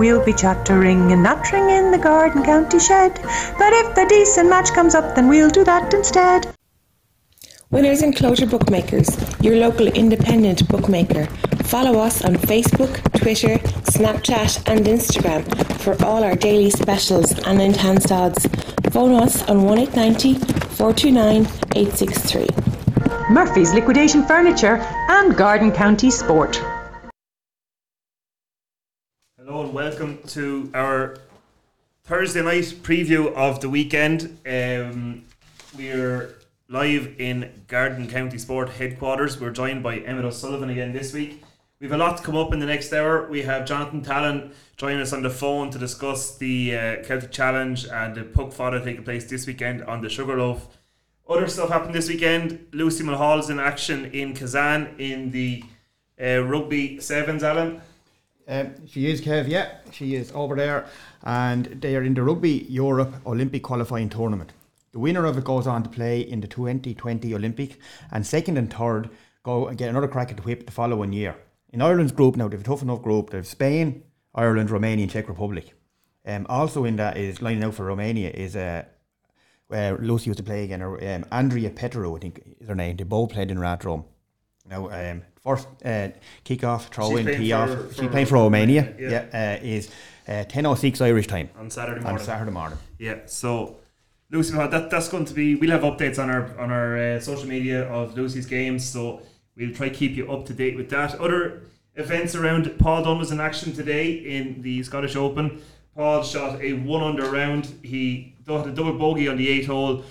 we'll be chattering and nattering in the garden county shed. But if a decent match comes up, then we'll do that instead. Winners Enclosure Bookmakers, your local independent bookmaker. Follow us on Facebook, Twitter, Snapchat, and Instagram for all our daily specials and enhanced odds. Phone us on 1890 429 863. Murphy's Liquidation Furniture and Garden County Sport. Hello and welcome to our Thursday night preview of the weekend. Um, we're live in Garden County Sport headquarters. We're joined by Emmett O'Sullivan again this week. We have a lot to come up in the next hour. We have Jonathan Talon joining us on the phone to discuss the uh, Celtic Challenge and the Poc Fada taking place this weekend on the Sugarloaf. Other stuff happened this weekend. Lucy Mulhall's in action in Kazan in the uh, rugby sevens, Alan. Um, she is Kev, yeah, she is over there, and they are in the Rugby Europe Olympic qualifying tournament. The winner of it goes on to play in the 2020 Olympic, and second and third go and get another crack at the whip the following year. In Ireland's group now, they've a tough enough group. They've Spain, Ireland, Romania, and Czech Republic. Um, also in that is lining out for Romania is uh, where Lucy used to play again. Um, Andrea Petro, I think is her name. They both played in Rathdrum. Now, um, first uh, kick off, throw She's in, tee off. for She playing for Romania. Romania, Yeah, uh, is uh, ten oh six Irish time on Saturday morning. on. Saturday morning. Yeah, so Lucy, that that's going to be. We'll have updates on our on our uh, social media of Lucy's games, so we'll try to keep you up to date with that. Other events around. Paul Dunne was in action today in the Scottish Open. Paul shot a one under round. He had a double bogey on the eight hole.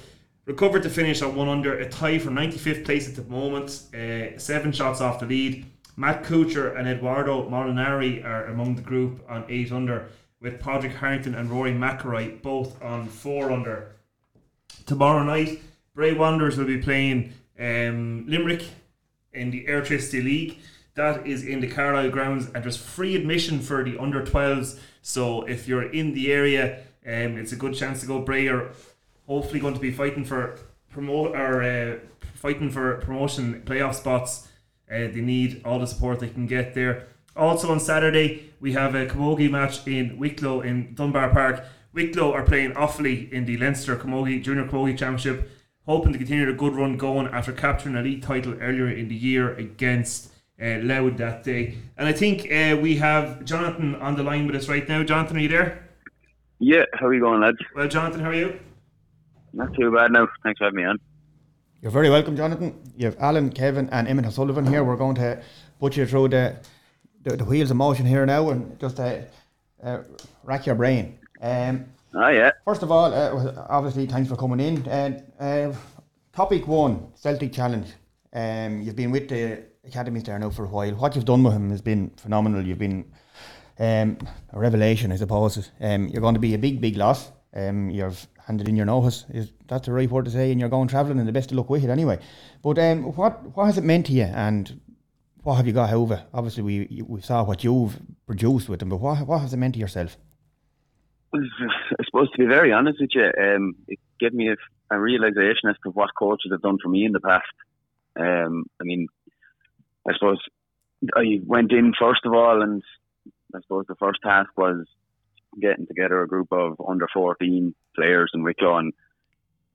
Recovered to finish at one under, a tie for 95th place at the moment, uh, seven shots off the lead. Matt Kuchar and Eduardo Molinari are among the group on eight under, with Padraig Harrington and Rory McIlroy both on four under. Tomorrow night, Bray Wanderers will be playing um, Limerick in the Airtricity League. That is in the Carlisle grounds, and there's free admission for the under 12s. So if you're in the area, um, it's a good chance to go. Bray are hopefully going to be fighting for promote or uh, fighting for promotion playoff spots. Uh, they need all the support they can get there. Also on Saturday, we have a camogie match in Wicklow in Dunbar Park. Wicklow are playing Offaly in the Leinster Camogie Junior Camogie Championship, hoping to continue the good run going after capturing a league title earlier in the year against uh, Louth that day. And I think uh, we have Jonathan on the line with us right now. Jonathan, are you there? Yeah, how are you going, lads? Well, Jonathan, how are you? Not too bad now. Thanks for having me on. You're very welcome, Jonathan. You have Alan, Kevin, and Emmett O'Sullivan here. We're going to put you through the the, the wheels of motion here now and just uh, uh, rack your brain. Um, Ah, yeah. First of all, uh, obviously, thanks for coming in. Uh, uh, topic one Celtic Challenge. Um, you've been with the academies there now for a while. What you've done with him has been phenomenal. You've been um, a revelation, I suppose. Um, you're going to be a big, big loss. Um, you've handed in your notice. Is that the right word to say? And you're going travelling, and the best of luck with it anyway. But um, what what has it meant to you, and what have you got over? Obviously, we we saw what you've produced with them, but what what has it meant to yourself? I suppose to be very honest with you, um, it gave me a, a realization as to what coaches have done for me in the past. Um, I mean, I suppose I went in first of all, and I suppose the first task was getting together a group of under 14 players in Wicklow. And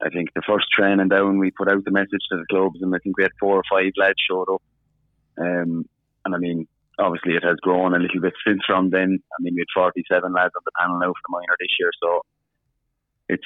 I think the first training down, we put out the message to the clubs, and I think we had four or five lads showed up. Um, and I mean, obviously it has grown a little bit since from then. I mean, we had 47 lads on the panel now for the minor this year, so it's,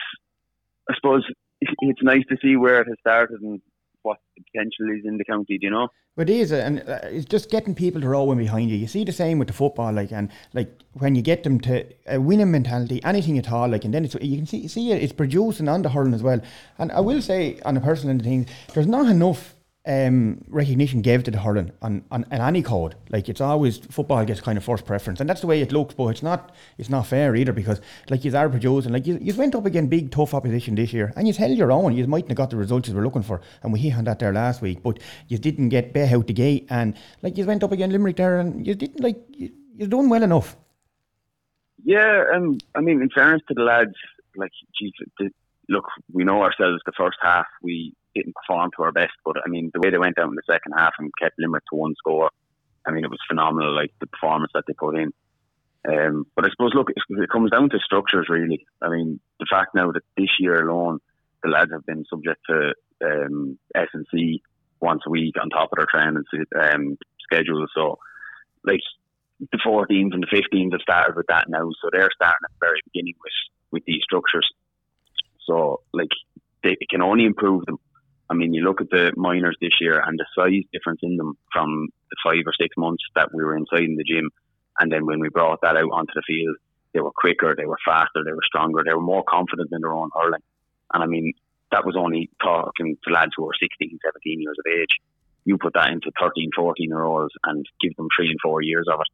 I suppose, it's nice to see where it has started and what the potential is in the county. Do you know? But it is, and uh, it's just getting people to row in behind you. You see the same with the football, like and like when you get them to a winning mentality, anything at all, like, and then it's you can see see it, it's producing on the hurling as well. And I will say on a personal thing, there's not enough um, recognition gave to the hurling on, on, on any code. Like it's always football gets kind of first preference, and that's the way it looks. But it's not it's not fair either because like you are producing, like you, went up against big tough opposition this year, and you held your own. You mightn't have got the results you were looking for, and we had that there last week. But you didn't get Bay out the gate, and like you went up against Limerick there, and you didn't like you, you're doing well enough. Yeah, and I mean, in fairness to the lads, like, geez, the, look, we know ourselves. The first half we didn't perform to our best, but I mean, the way they went out in the second half and kept Limerick to one score, I mean, it was phenomenal. Like the performance that they put in. Um, but I suppose, look, it comes down to structures, really. I mean, the fact now that this year alone, the lads have been subject to um, S and C once a week on top of their training um, schedule. So, like the 14s and the 15s have started with that now, so they're starting at the very beginning with with these structures. So, like, they can only improve them. I mean, you look at the minors this year and the size difference in them from the five or six months that we were inside in the gym, and then when we brought that out onto the field, they were quicker, they were faster, they were stronger, they were more confident in their own hurling. And I mean, that was only talking to lads who were 16, 17 years of age. You put that into 13, 14 year olds and give them three and four years of it.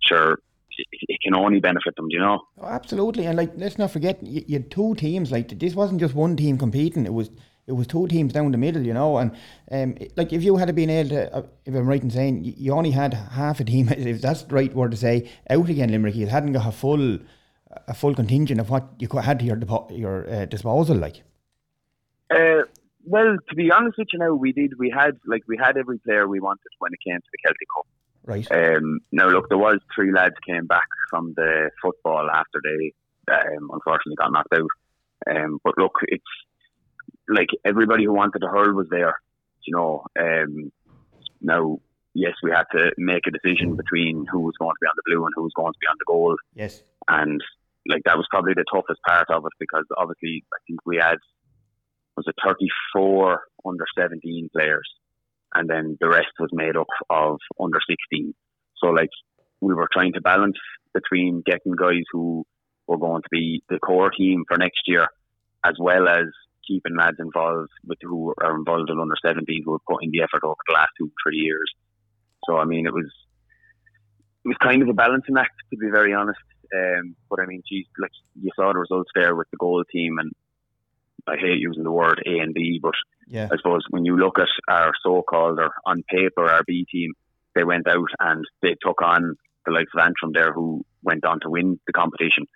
Sure, it can only benefit them, you know? Oh, absolutely. And like, let's not forget, you, you had two teams. Like, this wasn't just one team competing. It was it was two teams down the middle, you know. And um, like if you had been able to, uh, if I'm right in saying, you, you, only had half a team, if that's the right word to say, out again Limerick. You hadn't got a full a full contingent of what you had to your your uh, disposal, like. Uh, well, to be honest with you, now we did. We had like we had every player we wanted when it came to the Celtic Cup. Right. Um, now, look, there was three lads came back from the football after they um, unfortunately got knocked out. Um, but look, it's like everybody who wanted to hurl was there. You know, um, now yes, we had to make a decision between who was going to be on the blue and who was going to be on the goal. Yes, and like that was probably the toughest part of it because obviously I think we had was it 34 under 17 players, and then the rest was made up of under 16. So like we were trying to balance between getting guys who were going to be the core team for next year, as well as keeping lads involved with who are involved in under 17 who have put in the effort over the last two three years. So I mean, it was it was kind of a balancing act to be very honest. Um, but I mean, geez, like you saw the results there with the goal team, and I hate using the word A and B, but yeah. I suppose when you look at our so-called or on paper our B team, they went out and they took on the likes of Antrim there, who went on to win the competition.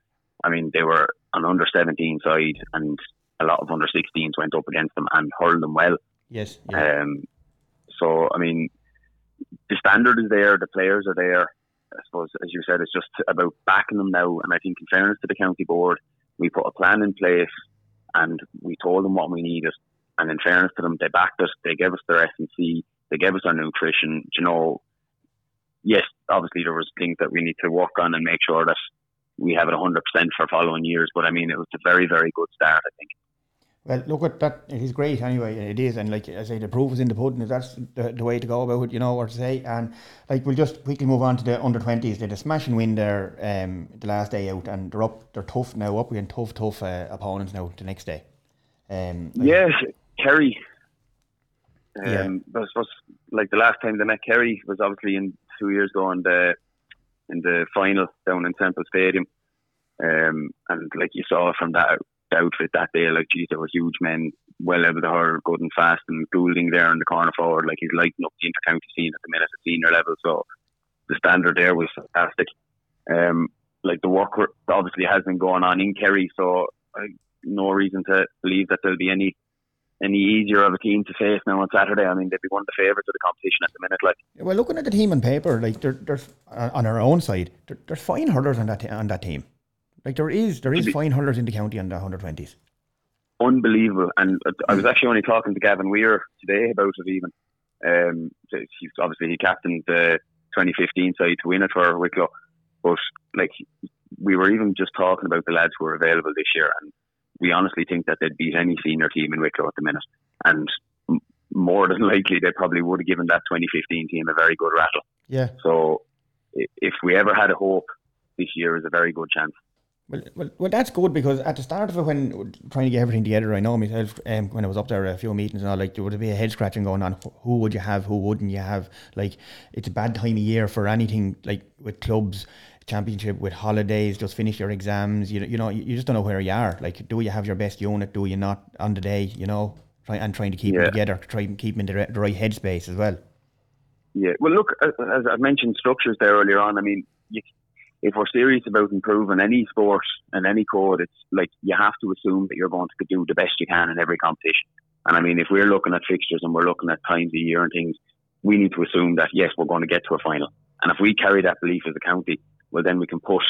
I mean, they were an under 17 side, and a lot of under 16s went up against them and hurled them well. Yes. Yeah. Um, so, I mean, the standard is there, the players are there. I suppose, as you said, it's just about backing them now. And I think, in fairness to the county board, we put a plan in place and we told them what we needed. And in fairness to them, they backed us. They gave us their S and C. They gave us our nutrition. You know, yes, obviously there was things that we need to work on and make sure that we have it 100% for following years. But I mean, it was a very, very good start, I think. Well, look at that. It is great anyway. It is, and like I say, the proof is in the pudding. That's the, the way to go about it, you know what to say. And like we'll just quickly move on to the under twenties. They had a smashing win there um, the last day out, and they're up. They're tough now. Up against tough, tough uh, opponents now the next day. Um, like, yes, Kerry. Um, yeah. I suppose like the last time they met Kerry was obviously in two years ago in the in the final down in Semple Stadium. Um, and like you saw from that outfit that day, like geez, there were huge men well over the hurdle, good and fast and Goulding there in the corner forward, like he's lighting up the intercounty scene at the minute at senior level. So the standard there was fantastic. Um, like the work obviously has been going on in Kerry, so I no reason to believe that there'll be any any easier of a team to face now on Saturday. I mean, they'd be one of the favourites of the competition at the minute. Like, well, looking at the team on paper, like there, there's on our own side, there, there's fine hurlers on that on that team. Like there is, there is fine hurlers in the county on the 120s. Unbelievable, and I was actually only talking to Gavin Weir today about it. Even um, he's obviously he captained the 2015 side to win it for Wicklow, but like we were even just talking about the lads who are available this year, and we honestly think that they'd beat any senior team in Wicklow at the minute, and more than likely they probably would have given that 2015 team a very good rattle. Yeah. So if we ever had a hope, this year is a very good chance. Well, well, well, that's good because at the start of it, when trying to get everything together, I know myself um, when I was up there a few meetings and all, like there would be a head scratching going on. Who would you have? Who wouldn't you have? Like it's a bad time of year for anything like with clubs, championship, with holidays. Just finish your exams. You you know you just don't know where you are. Like, do you have your best unit? Do you not on the day? You know, try and trying to keep yeah. them together, to try and keep them in the, the right headspace as well. Yeah, well, look, as I mentioned structures there earlier on. I mean, you if we're serious about improving any sport and any code, it's like you have to assume that you're going to do the best you can in every competition. And I mean, if we're looking at fixtures and we're looking at times a year and things, we need to assume that yes, we're going to get to a final. And if we carry that belief as a county, well, then we can push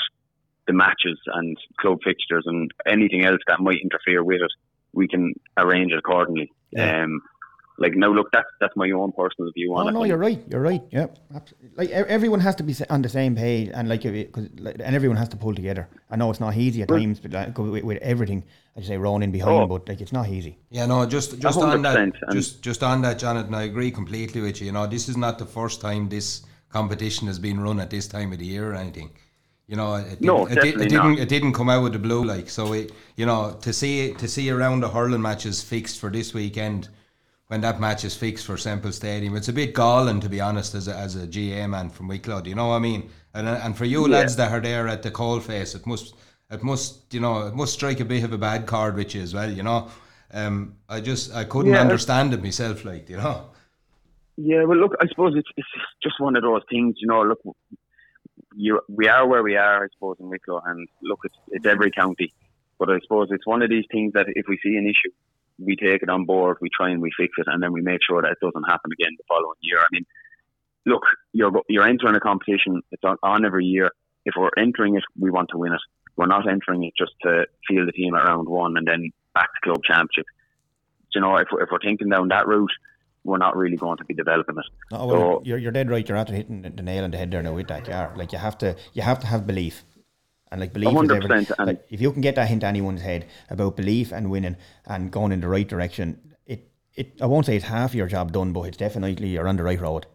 the matches and club fixtures and anything else that might interfere with it, we can arrange it accordingly. Yeah. Um, like now, look, that's that's my own personal view on Oh it. no, no, you're right. You're right. Yeah, absolutely. Like everyone has to be on the same page, and like, cause, like and everyone has to pull together. I know it's not easy at times, but like, with, with everything, I just say running behind, Oh. but like it's not easy. Yeah, no, just just on that, 100%, and- just just on that, Jonathan, I agree completely with you. You know, this is not the first time this competition has been run at this time of the year or anything. You know, it, No, didn't, it, did, it didn't. not. it didn't come out of the blue like so. It, you know, to see to see a round of hurling matches fixed for this weekend, when that match is fixed for Semple Stadium, it's a bit galling to be honest as a, as a GAA man from Wicklow. Do you know what I mean? And and for you Yeah. lads that are there at the coal face, it must it must you know it must strike a bit of a bad card with you as well. You know, um, I just I couldn't Yeah. understand it myself. Like you know, Yeah, well, look, I suppose it's, it's just one of those things, you know. Look, you we are where we are, I suppose, in Wicklow, and look, it's, it's every county. But I suppose it's one of these things that if we see an issue, we take it on board, we try and we fix it, and then we make sure that it doesn't happen again the following year. I mean, look, you're you're entering a competition; it's on, on every year. If we're entering it, we want to win it. We're not entering it just to field the team at round one and then back to club championship. You know, if we're, if we're thinking down that route, we're not really going to be developing it. No, well, So- you're, you're dead right. You're after hitting the- nail on the head there now with that. You are like you have to you have to have belief, and like belief is 100%, everything. Like if you can get that into anyone's head about belief and winning and going in the right direction, it it I won't say it's half your job done, but it's definitely you're on the right road.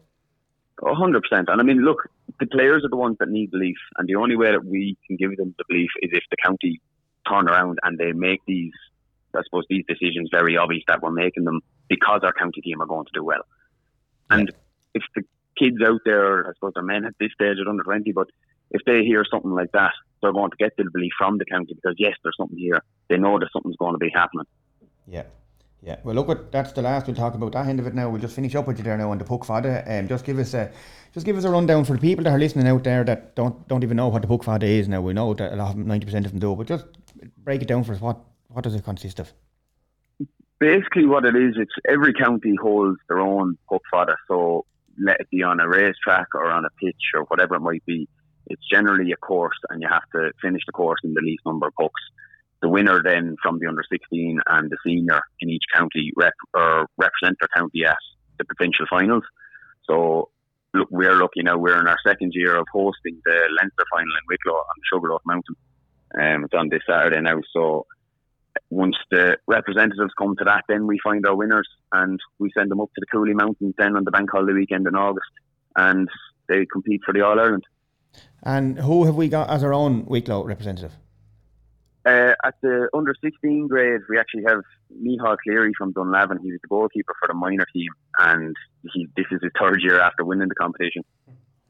A hundred percent. And I mean, look, the players are the ones that need belief, and the only way that we can give them the belief is if the county turn around and they make these, I suppose, these decisions very obvious that we're making them because our county team are going to do well. And if the kids out there, I suppose they're men at this stage at under twenty, but if they hear something like that, they're going to get the belief from the county because yes, there's something here. They know that something's going to be happening. Yeah. Yeah, well, look, what that's the last we'll talk about that end of it now. We'll just finish up with you there now on the puck fada. Um, just give us a, just give us a rundown for the people that are listening out there that don't don't even know what the puck fada is. Now we know that a lot of ninety percent of them do, but just break it down for us. What what does it consist of? basically what it is, it's every county holds their own Poc Fada. So let it be on a racetrack or on a pitch or whatever it might be. It's generally a course, and you have to finish the course in the least number of pucks. The winner then from the under 16 and the senior in each county rep or represent their county at the provincial finals. So look, we're lucky now. We're in our second year of hosting the Leinster final in Wicklow on Sugarloaf Mountain. Um, it's on this Saturday now. So once the representatives come to that, then we find our winners and we send them up to the Cooley Mountains then on the bank holiday weekend in August, and they compete for the All Ireland. And who have we got as our own Wicklow representative? Uh, at the under 16 grade, we actually have Mihal Cleary from Dunlavin. He was the goalkeeper for the minor team, and he, this is his third year after winning the competition.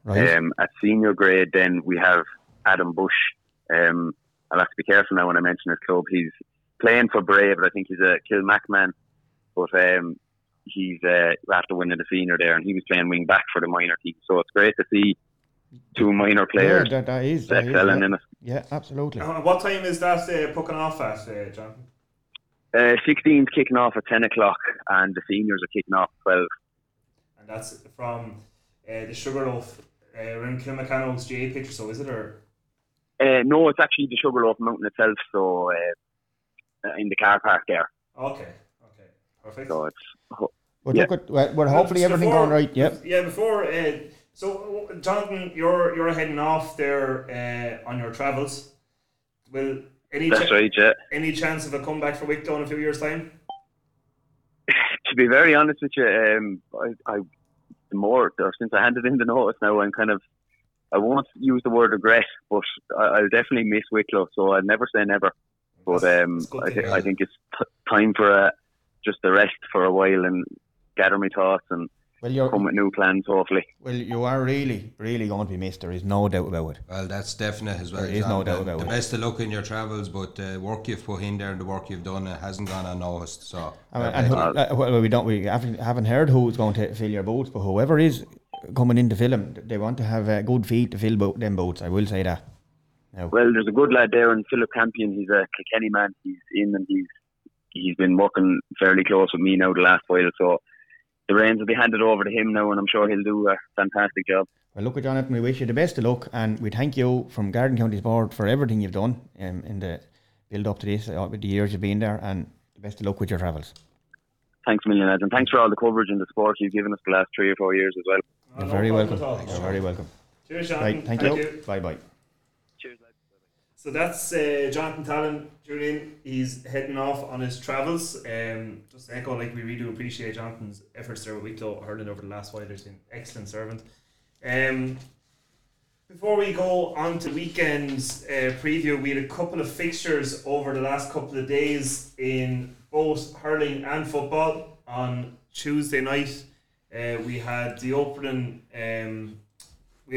Right. Um, at senior grade, then we have Adam Bush. Um, I'll have to be careful now when I mention his club. He's playing for Bray, but I think he's a Kilmac man. But um, he's uh, after winning the senior there, and he was playing wing back for the minor team. So it's great to see two minor players yeah, that, that is, that is, excelling yeah. in it. yeah, absolutely. Uh, what time is that uh, pucking off at, uh, John? Uh, 16's kicking off at 10 o'clock, and the seniors are kicking off at 12. And that's from uh, the Sugarloaf uh, around Kilmacanogue's GAA pitch, so is it? Or Uh, no, it's actually the Sugarloaf Mountain itself, so uh, in the car park there. okay, okay, perfect. So it's But yeah. look, at, well, well, hopefully Just everything before- going right. Yep. Yeah, before. Uh, so, Jonathan, you're you're heading off there uh, on your travels. Will any that's cha- right, yeah. any chance of a comeback for Wicklow in a few years' time? to be very honest with you, um, I, I the more or since I handed in the notice now, I'm kind of I won't use the word regret, but I, I'll definitely miss Wicklow. So I'd never say never. But um, I, th- I think it's t- time for a, just a rest for a while and gather my thoughts and Well, you're come with new plans. Hopefully, well, you are really, really going to be missed. There is no doubt about it. well, that's definite as well. There is John. no doubt the, about the it. The best of luck in your travels, but the work you've put in there and the work you've done it hasn't gone unnoticed. So, I mean, and who, uh, well, we don't, we haven't, haven't heard who's going to fill your boots, but whoever is coming in to fill them, they want to have uh, good feet to fill bo- them boats. I will say that. well, there's a good lad there, and Philip Campion. He's a Kilkenny man. He's in and he's he's been working fairly close with me now the last while. So the reins will be handed over to him now, and I'm sure he'll do a fantastic job. Well, look at Jonathan. We wish you the best of luck, and we thank you from Garden County's board for everything you've done um, in the build up to this, uh, the years you've been there, and the best of luck with your travels. Thanks a million, lads, and thanks for all the coverage and the support you've given us the last three or four years as well. You're no very welcome. You're very welcome. Cheers, Jonathan. Right, thank, you. Bye bye. So that's uh, Jonathan Talon, Julian. He's heading off on his travels. Um, just to echo, like we really do appreciate Jonathan's efforts there with Wicklow hurling over the last while. He's been an excellent servant. Um, before we go on to weekend's uh, preview, we had a couple of fixtures over the last couple of days in both hurling and football. On Tuesday night, uh, we had the opening. Um,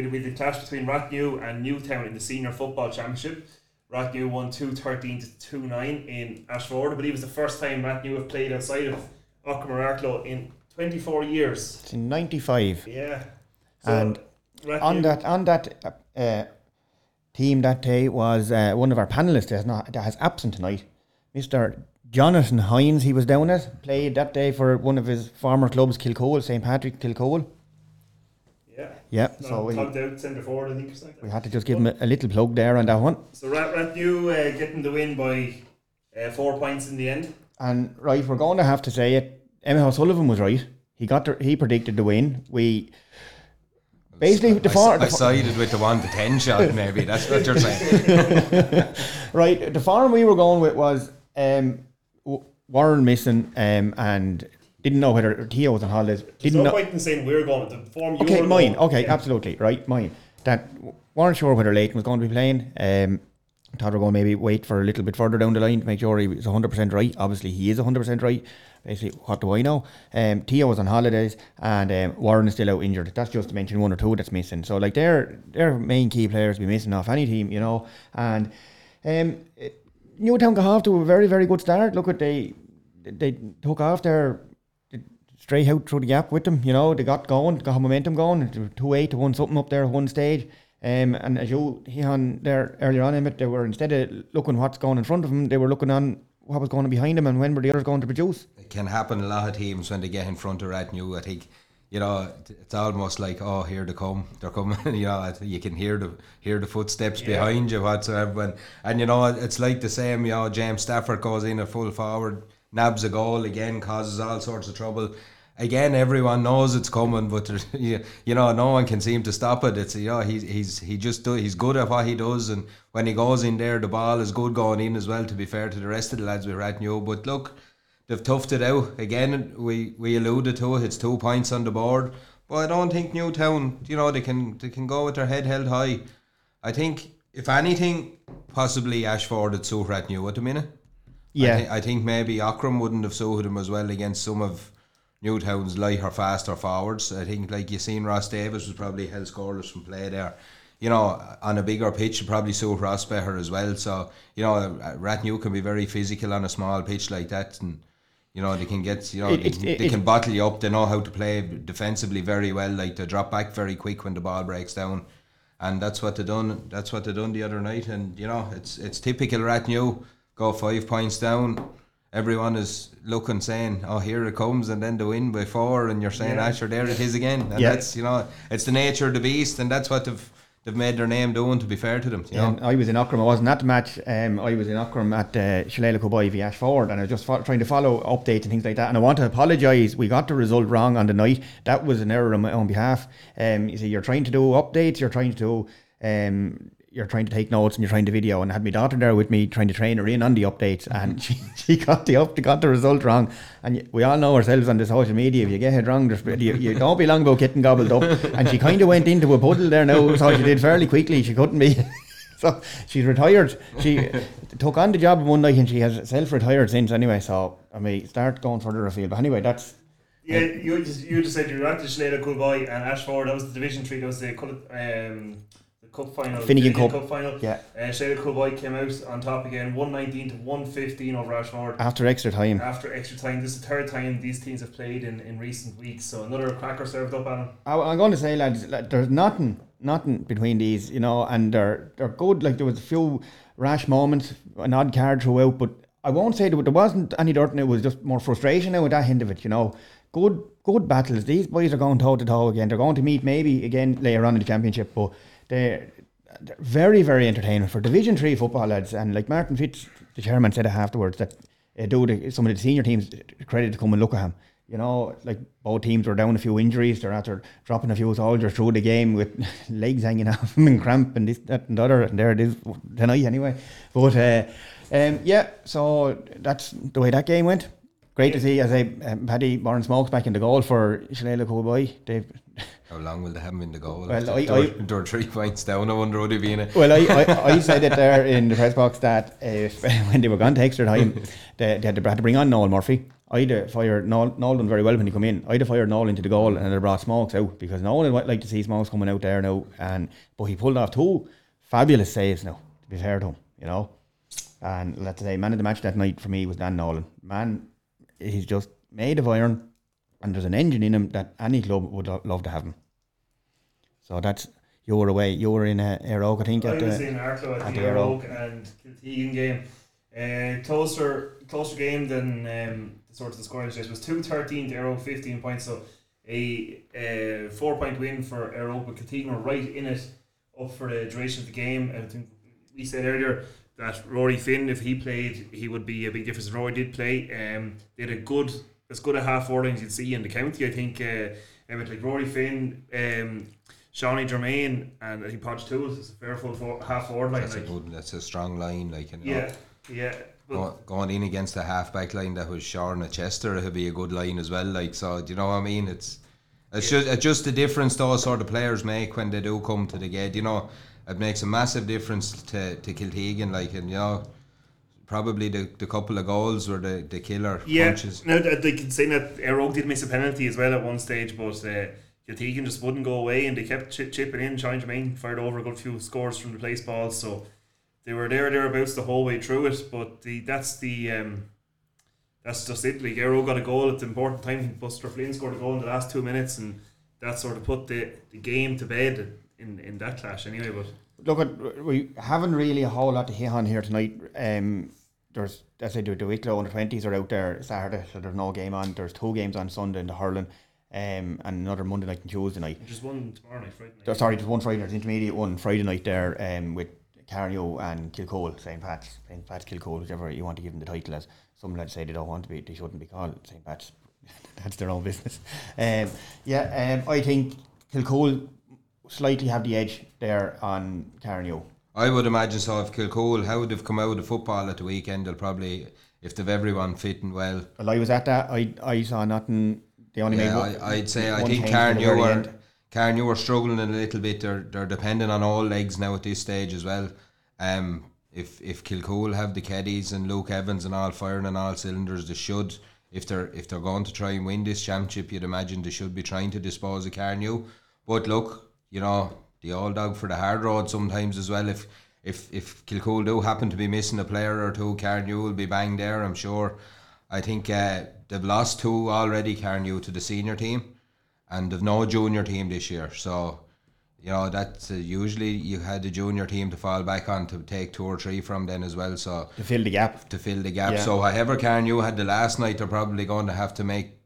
we had the clash between Rathnew and Newtown in the senior football championship. Rathnew won 2 13 to 2 9 in Ashford. I believe it was the first time Rathnew have played outside of Aughrim in 24 years. It's in 95. Yeah. And Rathnew- on that on that uh, team that day was uh, one of our panelists that's not that has absent tonight, Mister Jonathan Hines. He was down it played that day for one of his former clubs, Kilcoole, St Patrick Kilcoole. Yeah. Yeah, No, so we, tugged out centre forward, I think. Or something. we had to just give him a, a little plug there on that one. So Rat Rathnew uh, getting the win by uh, four points in the end. And right, we're going to have to say it. Emmett O'Sullivan was right. He got the, he predicted the win. We basically the I, far, I the, fa- sided with the one to ten shot. Maybe that's what you're saying. right. The farm we were going with was um, Warren missing um, and didn't know whether Theo was on holidays. There's Didn't no know. point in saying we're going to form you Okay, mine. going. Okay, Yeah. absolutely right. Mine. That weren't sure whether Leighton was going to be playing. Um, thought we were going to maybe wait for a little bit further down the line to make sure he was 100% right. Obviously, he is 100% right. Basically, what do I know? Um, Theo was on holidays and um, Warren is still out injured. That's just to mention one or two that's missing. So, like, they're, they're main key players be missing off any team, you know. And um, Newtown got off to a very, very good start. Look at they they took off their straight out through the gap with them. You know, they got going, got momentum going. It was two eight to one something up there at one stage. Um, and as you hear on there earlier on, Emmett, they were instead of looking what's going in front of them, they were looking on what was going on behind them and when were the others going to produce. It can happen a lot of teams when they get in front of Rathnew. I think you know it's almost like oh here they come, they're coming. you know you can hear the hear the footsteps behind you whatsoever. And, and you know it's like the same. You know James Stafford goes in a full forward, nabs a goal again, causes all sorts of trouble. Again, everyone knows it's coming, but you, know no one can seem to stop it. It's you know he's he's he just do, he's good at what he does, and when he goes in there, the ball is good going in as well. To be fair to the rest of the lads with Rathnew, but look, they've toughed it out again. We we alluded to it. It's two points on the board, but I don't think Newtown. You know they can they can go with their head held high. I think if anything, possibly Ashford would suit Rathnew at the minute. Yeah. I, thi- I think maybe Aughrim wouldn't have suited him as well against some of Newtown's lighter, faster forwards. I think, like you've seen, Ross Davis was probably held scoreless from play there. You know, on a bigger pitch, would probably suit Ross better as well. So, you know, Rathnew can be very physical on a small pitch like that, and you know they can get, you know, It- they, can, it- they it- can bottle you up. They know how to play defensively very well. Like they drop back very quick when the ball breaks down, and that's what they done. That's what they done the other night. And you know, it's it's typical Rathnew. Go five points down. Everyone is looking, saying, "Oh, here it comes," and then they win by four, and you're saying, Yeah. "Asher, there it is again." And Yeah. that's you know, it's the nature of the beast, and that's what they've they've made their name doing. To be fair to them, you know. I was in Aughrim. I wasn't at the match. Um, I was in Aughrim at uh, Shillelagh Coolboy v Ashford, and I was just fo- trying to follow updates and things like that. And I want to apologise. We got the result wrong on the night. That was an error on my own behalf. Um, you see, you're trying to do updates. You're trying to do. Um, you're trying to take notes and you're trying to video and I had my daughter there with me trying to train her in on the updates and she, she got the up got the result wrong and we all know ourselves on the social media if you get it wrong you, you don't be long about getting gobbled up and she kind of went into a puddle there now so she did fairly quickly she couldn't be so she's retired she took on the job one night and she has self-retired since anyway so I may start going further afield but anyway that's Yeah, you just you just said you were at the Shillelagh Coolboy and Ashford. That was the Division Three. That was the um, cup final. Finnegan Cup. final. yeah Uh, Shillelagh Coolboy came out on top again, one nineteen to one fifteen over Ashford. after extra time After extra time, this is the third time these teams have played in, in recent weeks. So another cracker served up on them. I, I'm going to say, lads, like, there's nothing, nothing between these, you know, and they're they're good. Like there was a few rash moments, an odd card throughout, but I won't say there, there wasn't any dirt, and it was just more frustration now at that end of it, you know. good good battles. These boys are going toe to toe again. They're going to meet maybe again later on in the championship, but they're, they're very very entertaining for Division Three football lads. And like Martin Fitz, the chairman said afterwards that uh, do the, some of the senior teams credit to come and look at him. You know, like both teams were down a few injuries. They're after dropping a few soldiers through the game with legs hanging off them and cramp and this, that, and the other. And there it is tonight anyway. But uh, um, yeah, so that's the way that game went. Great to see, as I um, Paddy Warren Smokes back in the goal for Shillelagh Coolboy. They've How long will they have him in the goal? Well, they're, I- they're, I- they're three points down. I wonder would he be in it. Well, I, I, I said it there in the press box that if, when they were gone to extra time, they, they had to, had to bring on Noel Murphy. I'd have fired Noel, Noel done very well when he come in. I'd have fired Noel into the goal and I'd have brought Smokes out because Noel would like to see Smokes coming out there now. And but he pulled off two fabulous saves now. To be fair to him, you know. And let's say man of the match that night for me was Dan Nolan. Man, he's just made of iron, and there's an engine in him that any club would lo- love to have him. So that's you were away. You were in uh, Air Oak, I think. I At was the, in Arklow at at the the Oak and Kiltegan game. Uh, closer, closer game than um, sort of the scoring stage was two thirteen to fifteen points. So a uh, four point win for Éire Óg, but Kiltegan were right in it, up for the duration of the game. And I think we said earlier that Rory Finn, if he played, he would be a big difference. Rory did play. Um, they had a good, as good a half forward as you'd see in the county. I think. Uh, with like Rory Finn, um, Shawnee Germain, and I think Podge Tools is a fair full for, half forward line. That's a good. That's a strong line. Like you know, yeah, yeah. Go- going in against the half back line that was Sharon at Chester, it'd be a good line as well. Like so, do you know what I mean? It's it's just it's just the difference those sort of players make when they do come to the gate. You know, it makes a massive difference to to Kiltegan. Like and you know, probably the, the couple of goals were the the killer yeah, punches. no, they can say that Éire Óg did miss a penalty as well at one stage, but uh, Kiltegan just wouldn't go away, and they kept chip, chipping in. Shawnee Germain fired over a good few scores from the place balls, so they were there thereabouts the whole way through it. But the that's the um, that's just it. Like Aero got a goal at the important time. Buster Flynn scored a goal in the last two minutes, and that sort of put the, the game to bed in, in that clash anyway. But Look, at, we haven't really a whole lot to hit on here tonight. Um, there's, as I do, the Wicklow under twenties are out there Saturday, so there's no game on. There's two games on Sunday in the hurling, um, and another Monday night and Tuesday night. just one tomorrow night, Friday night. Sorry, there's one Friday, there's intermediate one Friday night there, um, with Carnew and Kilcoole, St. Pat's, St. Pat's Kilcoole, whichever you want to give them the title as. Some lads say they don't want to be, they shouldn't be called St. Pat's. That's their own business. Um, yeah, um, I think Kilcoole slightly have the edge there on Carnew. I would imagine so. If Kilcoole, how would they've come out of football at the weekend, they'll probably if they've everyone fitting well. Well, I was at that. I I saw nothing. They only made one, I, I'd say I think change at the Carnew are. Carnew are struggling a little bit. They're they're dependent on all legs now at this stage as well. Um, if if Kilcoole have the Keddies and Luke Evans and all firing on all cylinders, they should. If they're if they're going to try and win this championship, you'd imagine they should be trying to dispose of Carnew. But look, you know the old dog for the hard road sometimes as well. If if if Kilcoole do happen to be missing a player or two, Carnew will be bang there. I'm sure. I think uh, they've lost two already, Carnew, to the senior team, and they've no junior team this year. So, you know, that's uh, usually you had the junior team to fall back on to take two or three from then as well. So to fill the gap. to fill the gap. Yeah. So however Carnew had the last night, they're probably going to have to make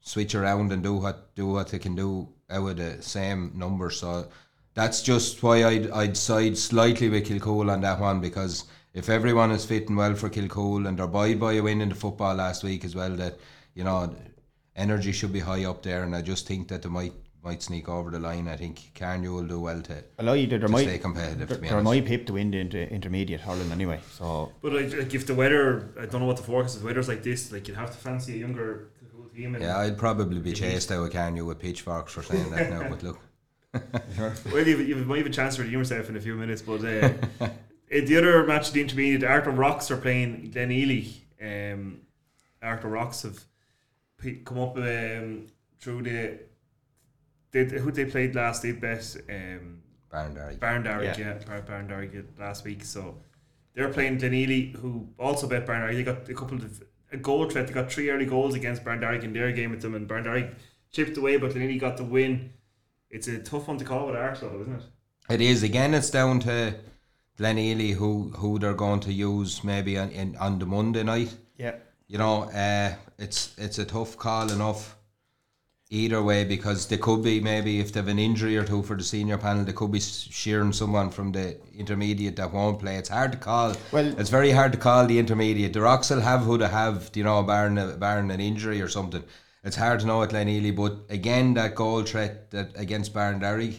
switch around and do what do what they can do out of the same number. So that's just why I'd I'd side slightly with Kilcoole on that one because if everyone is fitting well for Kilcoole and they're buoyed by a win in the football last week as well, that you know energy should be high up there, and I just think that they might might sneak over the line. I think Carnew will do well to. Well, I, they're, To my, stay competitive, to They're, be they're honest. my pick to win the inter- intermediate hurling anyway. So But like, like if the weather, I don't know what the forecast is. Weather's like this, like you'd have to fancy a younger cool team. And Yeah, I'd probably be chased out of Carnew with pitchforks for saying that now, but look. Well, you've, you've might have a chance to redeem yourself in a few minutes, but uh, the other match, the intermediate, Arklow Rocks are playing Glenealy. Um, Arklow Rocks have come up um, through the. They, who they played last? They bet um, Barndarrig. Barndarrig, Yeah. yeah, Bar- Barndarrig last week. So they're playing Glenealy, who also bet Barndarrig. They got a couple of a goal threat. They got three early goals against Barndarrig in their game with them, and Barndarrig chipped away, but Glenealy got the win. It's a tough one to call with Arsenal, isn't it? It is again. It's down to Glenealy who who they're going to use maybe on in, on the Monday night. yeah, You know, uh, it's it's a tough call enough. Either way because they could be maybe if they have an injury or two for the senior panel, they could be shearing someone from the intermediate that won't play. It's hard to call. Well- it's very hard to call the intermediate. The Rocks will have who they have, you know, barring, a, barring an injury or something. It's hard to know at Glenealy, but again, that goal threat that against Barndarrig,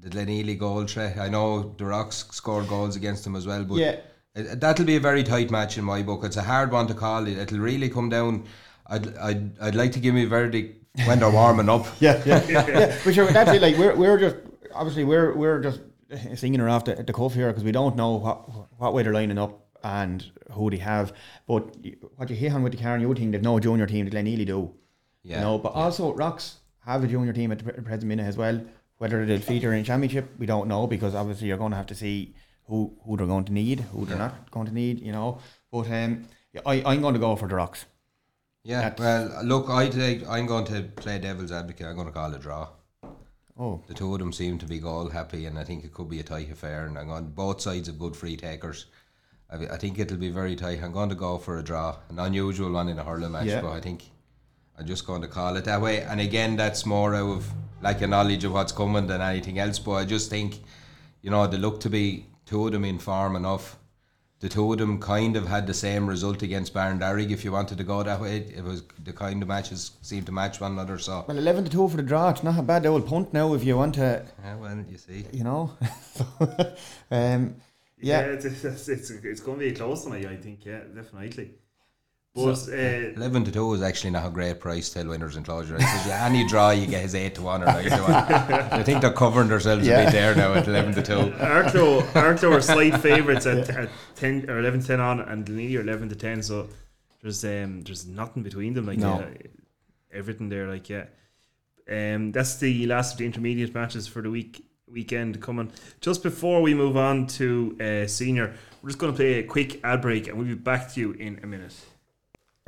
the Glenealy goal threat. I know the Rocks scored goals against them as well, but Yeah. that'll be a very tight match in my book. It's a hard one to call. It- It'll really come down. I'd, I'd, I'd like to give me a verdict when they're warming up. Yeah, yeah, yeah. But sure, that's it. Like we're we're just obviously we're we're just singing her off the, the cuff here because we don't know what what way they're lining up and who they have. But what you hear on with the Karen, you would think they've no junior team. The Glenealy do. Yeah, You know, but also Rocks have a junior team at the present minute as well. Whether they'll feature in championship, we don't know because obviously you're going to have to see who who they're going to need, who they're not going to need. You know, but um, I I'm going to go for the Rocks. Yeah, That's- well, look, I take, I'm going to play devil's advocate. I'm going to call it a draw. Oh, The two of them seem to be goal happy, and I think it could be a tight affair. And I'm going both sides of good free takers. I, I think it'll be very tight. I'm going to go for a draw, an unusual one in a hurling match, Yeah. but I think I'm just going to call it that way. And again, that's more out of like a knowledge of what's coming than anything else. But I just think, you know, they look to be two of them in form enough. The two of them kind of had the same result against Barndarrig, if you wanted to go that way. It was the kind of matches seemed to match one another. So, well, eleven to two for the draw. It's not a bad old punt now if you want to. yeah, well, you see. you know. um, Yeah, yeah, it's, it's, it's, it's going to be a close one, I think. Yeah, definitely. But uh, 11 to 2 is actually not a great price till Winners Enclosure. I yeah, any draw you get is 8 to 1 or 9 to 1. I think they're covering themselves a bit there now at 11 to 2. Arklow, Arklow are slight favourites at, at ten or eleven to ten on, and Glenealy are eleven to ten. So there's um there's nothing between them. Like No. uh, everything there. Like yeah, um that's the last of the intermediate matches for the week weekend coming. Just before we move on to uh, senior, we're just going to play a quick ad break, and we'll be back to you in a minute.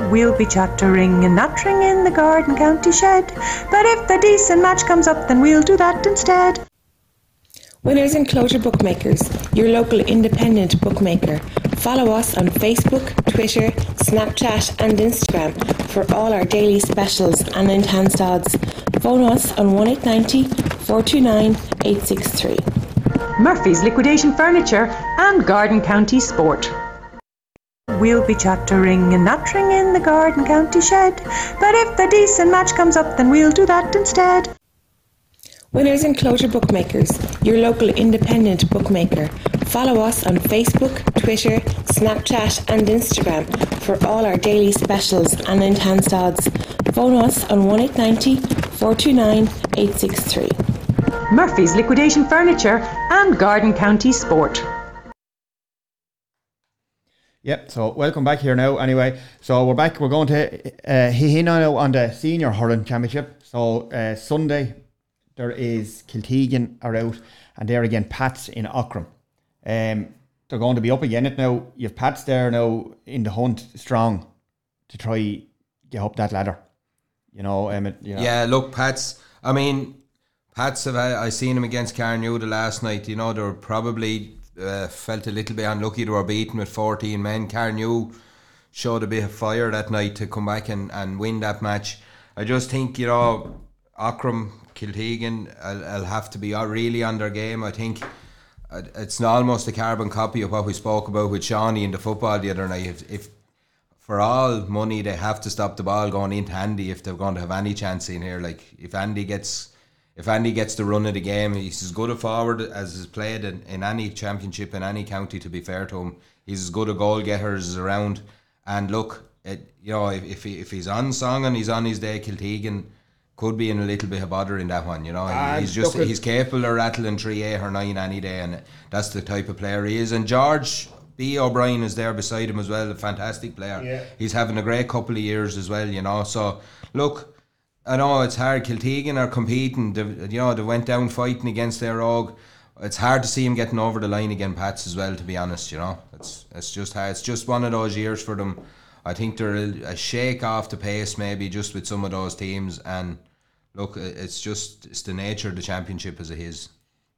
We'll be chattering and nattering in the garden county shed. But if a decent match comes up, then we'll do that instead. Winners Enclosure Bookmakers, your local independent bookmaker. Follow us on Facebook, Twitter, Snapchat, and Instagram for all our daily specials and enhanced odds. Phone us on 1890 429 863. Murphy's Liquidation Furniture and Garden County Sport. We'll be chattering and nattering in the garden county shed. But if a decent match comes up, then we'll do that instead. Winners Enclosure Bookmakers, your local independent bookmaker. Follow us on Facebook, Twitter, Snapchat, and Instagram for all our daily specials and enhanced odds. Phone us on 1890 429 863. Murphy's Liquidation Furniture and Garden County Sport. Yep. So welcome back here now. Anyway, so we're back. We're going to uh, now on the senior hurling championship. So uh, Sunday there is Kiltegan are out, and there again Pats in Aughrim. Um, they're going to be up again. It now you've Pats there now in the hunt strong to try get up that ladder. You know, um, it, you know, Yeah, look, Pats. I mean, Pats have. I seen him against Carnewda last night. You know, they're probably uh, felt a little bit unlucky. They were beaten with 14 men. Carnew showed a bit of fire that night to come back and, and win that match. I just think, you know, Aughrim, Kiltegan, I'll, I'll have to be really on their game. I think it's almost a carbon copy of what we spoke about with Shawnee in the football the other night. If, if for all money, they have to stop the ball going into Andy if they're going to have any chance in here. Like if Andy gets, if Andy gets the run of the game, he's as good a forward as is played in, in any championship in any county. To be fair to him, he's as good a goal getter as is around. And look, it, you know, if if, he, if he's on song and he's on his day, Kiltegan could be in a little bit of bother in that one. You know, Ah, he's just he's capable of rattling three eight or nine any day, and that's the type of player he is. And George B O'Brien is there beside him as well, a fantastic player. Yeah. He's having a great couple of years as well, you know. So look, I know it's hard. Kiltegan are competing. They, you know, they went down fighting against Éire Óg. It's hard to see him getting over the line again, Pats as well. To be honest, you know, it's it's just hard. It's just one of those years for them. I think they're a, a shake off the pace, maybe just with some of those teams. And look, it's just it's the nature of the championship as it is.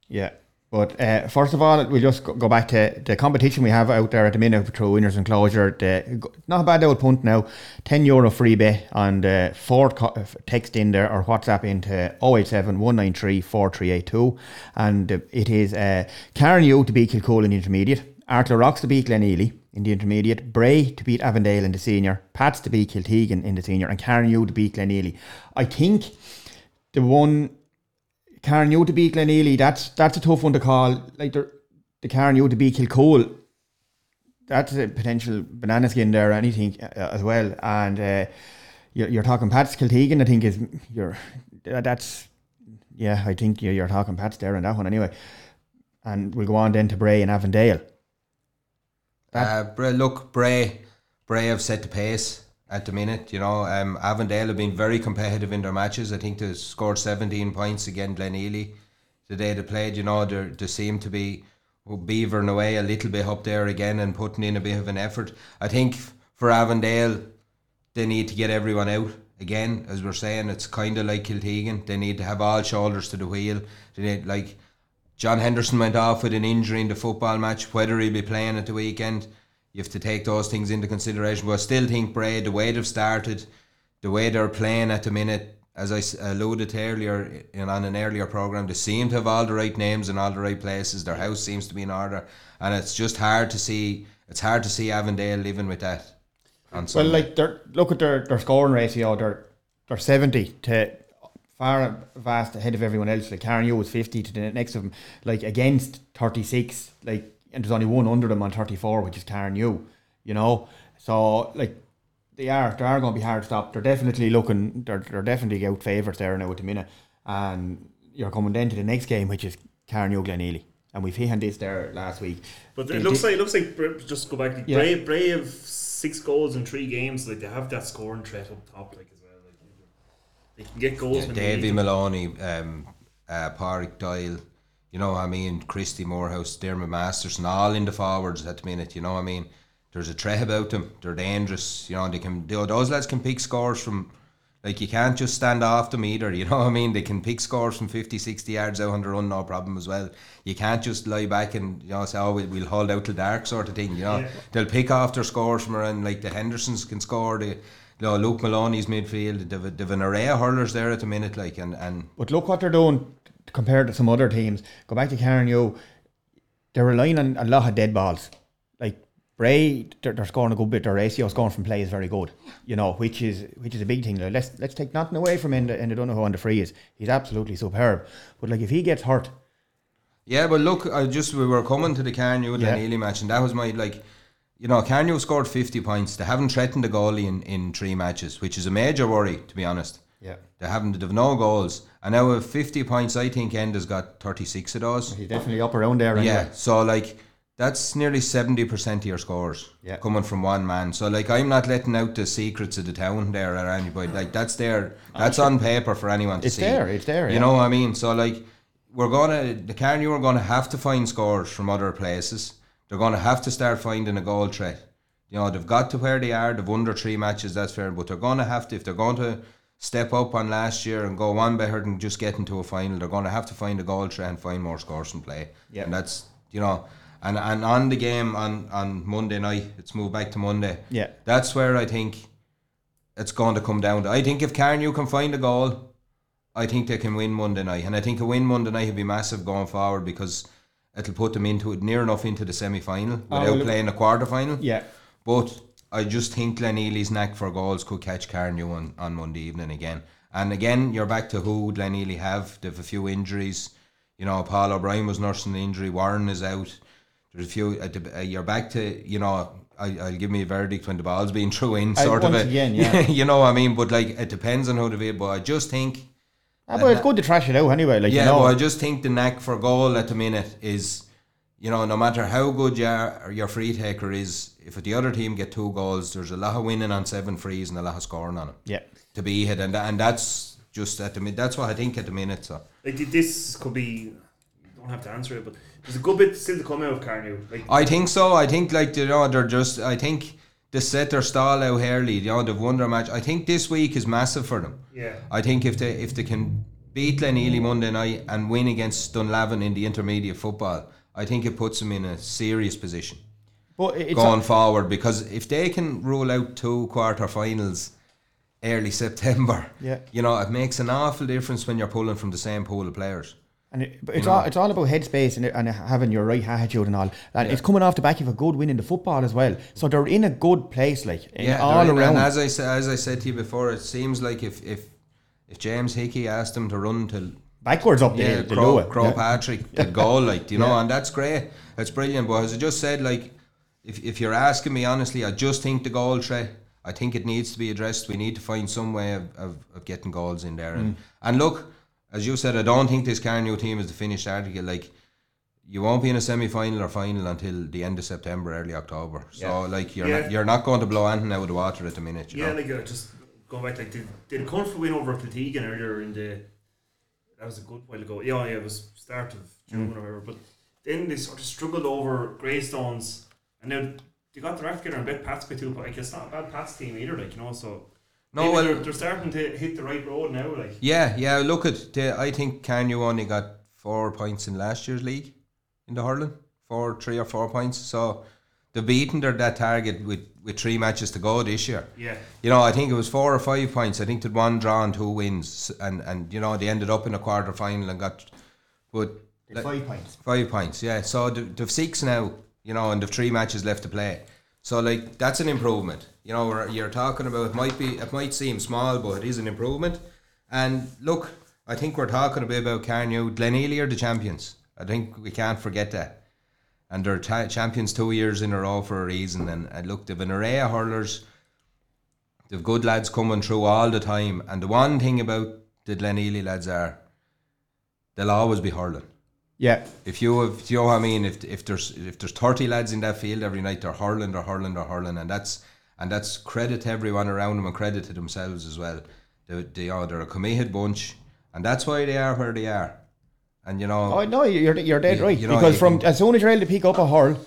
Yeah. But uh, first of all, we'll just go, back to the competition we have out there at the minute through Winners Enclosure. The, not a bad old punt now. 10 euro free bet on the fourth co- uh, text in there or WhatsApp into 087 193 4382. And uh, it is uh, Carnew to beat Kilcoole in the intermediate, Arklow Rocks to beat Glen Glenealy in the intermediate, Bray to beat Avondale in the senior, Pats to beat Kiltegan in the senior, and Carnew to beat Glen Glenealy. I think the one Carnew to beat Glenealy, that's that's a tough one to call. Like the Carnew to beat Kilcoole, that's a potential banana skin there anything uh, as well. And uh, you're, you're talking Pats Kiltegan, I think is you're that's yeah, I think you're, you're talking Pats there on that one anyway. And we'll go on then to Bray and Avondale. Uh, Bray, look, Bray, Bray have set the pace at the minute. You know, um, Avondale have been very competitive in their matches. I think they scored 17 points against Glenealy the day they played. You know, they they seem to be beavering away a little bit up there again and putting in a bit of an effort. I think for Avondale, they need to get everyone out again. As we're saying, it's kind of like Kiltegan. They need to have all shoulders to the wheel. They need like. John Henderson went off with an injury in the football match. Whether he'll be playing at the weekend, you have to take those things into consideration. But I still think Bray, the way they've started, the way they're playing at the minute, as I alluded to earlier in on an earlier program, they seem to have all the right names in all the right places. Their house seems to be in order, and it's just hard to see. It's hard to see Avondale living with that. On Well, Sunday. like they're, look at their, their scoring ratio. They're they're seventy to far and vast ahead of everyone else. Like Carnew was fifty to the next of them. Like against thirty six. Like and there's only one under them on thirty four, which is Carnew. You know, so like they are they are going to be hard to stop. They're definitely looking. They're they're definitely out favourites there now at the minute. And you're coming then to the next game, which is Karen U Glenealy. And we've had this there last week. But They it looks did- like it looks like just go back. Yeah. Brave, Bray have six goals in three games. Like they have that scoring threat up top, like as well. Like they can get goals. Yeah, when Davy. Maloney, um, uh, Pádraig Doyle, you know what I mean, Christy Moorehouse, Dermot Masterson, all in the forwards at the minute, you know what I mean. There's a threat about them. They're dangerous, you know. They can they, those lads can pick scores from like you can't just stand off them either, you know what I mean? They can pick scores from 50, 60 yards out on the run, no problem as well. You can't just lie back and you know say, oh, we- we'll hold out till dark sort of thing, you know. Yeah. They'll pick off their scores from around like the Hendersons can score. The, you know, Luke Maloney's midfield. They've, a- they've an array of hurlers there at the minute, like and and But look what they're doing compared to some other teams. Go back to Carnew. They're relying on a lot of dead balls. Like Bray, they're, they're scoring a good bit. Their ratio scoring from play is very good. You know, which is which is a big thing. Like, let's let's take nothing away from Enda Enda Donoghue on the free is. He's absolutely superb. But like if he gets hurt, Yeah, but look, I just we were coming to the Carnew Yeah. Ely match, and that was my like, you know, Carnew scored fifty points. They haven't threatened the goalie in, in three matches, which is a major worry to be honest. Yeah, They haven't. They've no goals, and now with fifty points, I think Enda's got thirty six of those. he's definitely up around there. Anyway. Yeah, so like that's nearly seventy percent of your scores Yeah. coming from one man. So like I'm not letting out the secrets of the town there or anybody. Like that's there. Ah, that's on paper for anyone to It's see. It's there, it's there, You yeah. know what I mean? So like we're gonna the Carnew are gonna have to find scores from other places. They're gonna have to start finding a goal threat. You know they've got to where they are. They've won three matches. That's fair, but they're gonna have to if they're going to step up on last year and go one better than just getting to a final. They're going to have to find a goal try and find more scores and play. Yeah. and that's you know. And, and on the game on, on Monday night, it's moved back to Monday. Yeah. That's where I think it's going to come down to. I think if Carnew can find a goal, I think they can win Monday night. And I think a win Monday night would be massive going forward because it'll put them into it near enough into the semi final oh, without well, playing a quarter final. Yeah. But I just think Glenealy's knack for goals could catch Carnew on, on Monday evening again. And again, you're back to who Glenealy have. They've a few injuries. You know, Paul O'Brien was nursing the injury. Warren is out. There's a few. uh, You're back to you know. I, I'll give me a verdict when the ball's being thrown in, I- sort of. once again, yeah. you know what I mean. But like, it depends on who feel. But I just think Ah, but it's good to trash it out anyway. Like yeah, you know, I just think the knack for goal at the minute is, you know, no matter how good you are, or your free taker is, if the other team get two goals, there's a lot of winning on seven frees and a lot of scoring on it yeah. to be hit, and and that's just at the minute. That's what I think at the minute. So Like this could be. You don't have to answer it, but there's a good bit still to come out of Carnew. Like I think so. I think like you know they're just. I think they set their stall out early. You know they've won their match. I think this week is massive for them. yeah, I think if they if they can beat Glenealy Monday night and win against Dunlavin in the intermediate football, I think it puts them in a serious position But it's going forward because if they can rule out two quarter finals early September, Yeah. you know, it makes an awful difference when you're pulling from the same pool of players. And it, but it's all it's all about headspace and, and having your right attitude and all. And it's coming off the back of a good win in the football as well. So they're in a good place, like in Yeah, all in- around. And as I said, as I said to you before, it seems like if if if James Hickey asked them to run to Backwards up the, yeah, the Crow, lower. Crow yeah. Patrick did goal, like you know, Yeah. and that's great. It's brilliant. But as I just said, like if if you're asking me honestly, I just think the goal threat. I think it needs to be addressed. We need to find some way of, of, of getting goals in there. Mm. And, and look, as you said, I don't think this Carnew team is the finished article. Like you won't be in a semi final or final until the end of September, early October. So like you're Yeah. not, you're not going to blow anything out of the water at the minute. You Yeah, know? like uh, just going back, like did did a comfortable win over Kiltegan earlier in the. That was a good while ago. Yeah, yeah, it was start of June Mm. or whatever. But then they sort of struggled over Greystones, and now they got their act together and bet Pats by two. But like it's not a bad Pats team either, like you know. So No, well- they're, they're starting to hit the right road now. Like Yeah, yeah. Look at the, I think Carnew only got four points in last year's league in the hurling, four, three or four points. So they've beaten their that target with, with three matches to go this year. yeah, You know, I think it was four or five points. I think they'd one draw and two wins, and and you know they ended up in a quarter final and got, but Five points. Five points, yeah. So they've six now, you know, and they've three matches left to play. So like that's an improvement. You know, we're, you're talking about it might be it might seem small, but it is an improvement. And look, I think we're talking a bit about Carnew. Glenealy are the champions. I think we can't forget that. And they're ta- champions two years in a row for a reason. And, and look, they've an array of hurlers. They've good lads coming through all the time. And the one thing about the Glenealy lads are, they'll always be hurling Yeah. if you have, if you know what I mean, if if there's if there's thirty lads in that field every night, they're hurling, they're hurling, they're hurling, and that's and that's credit to everyone around them and credit to themselves as well. They, they are they're a committed bunch, and that's why they are where they are. And you know, Oh no, you're you're dead You- right. you know, because you from can- as soon as you're able to pick up a hurl,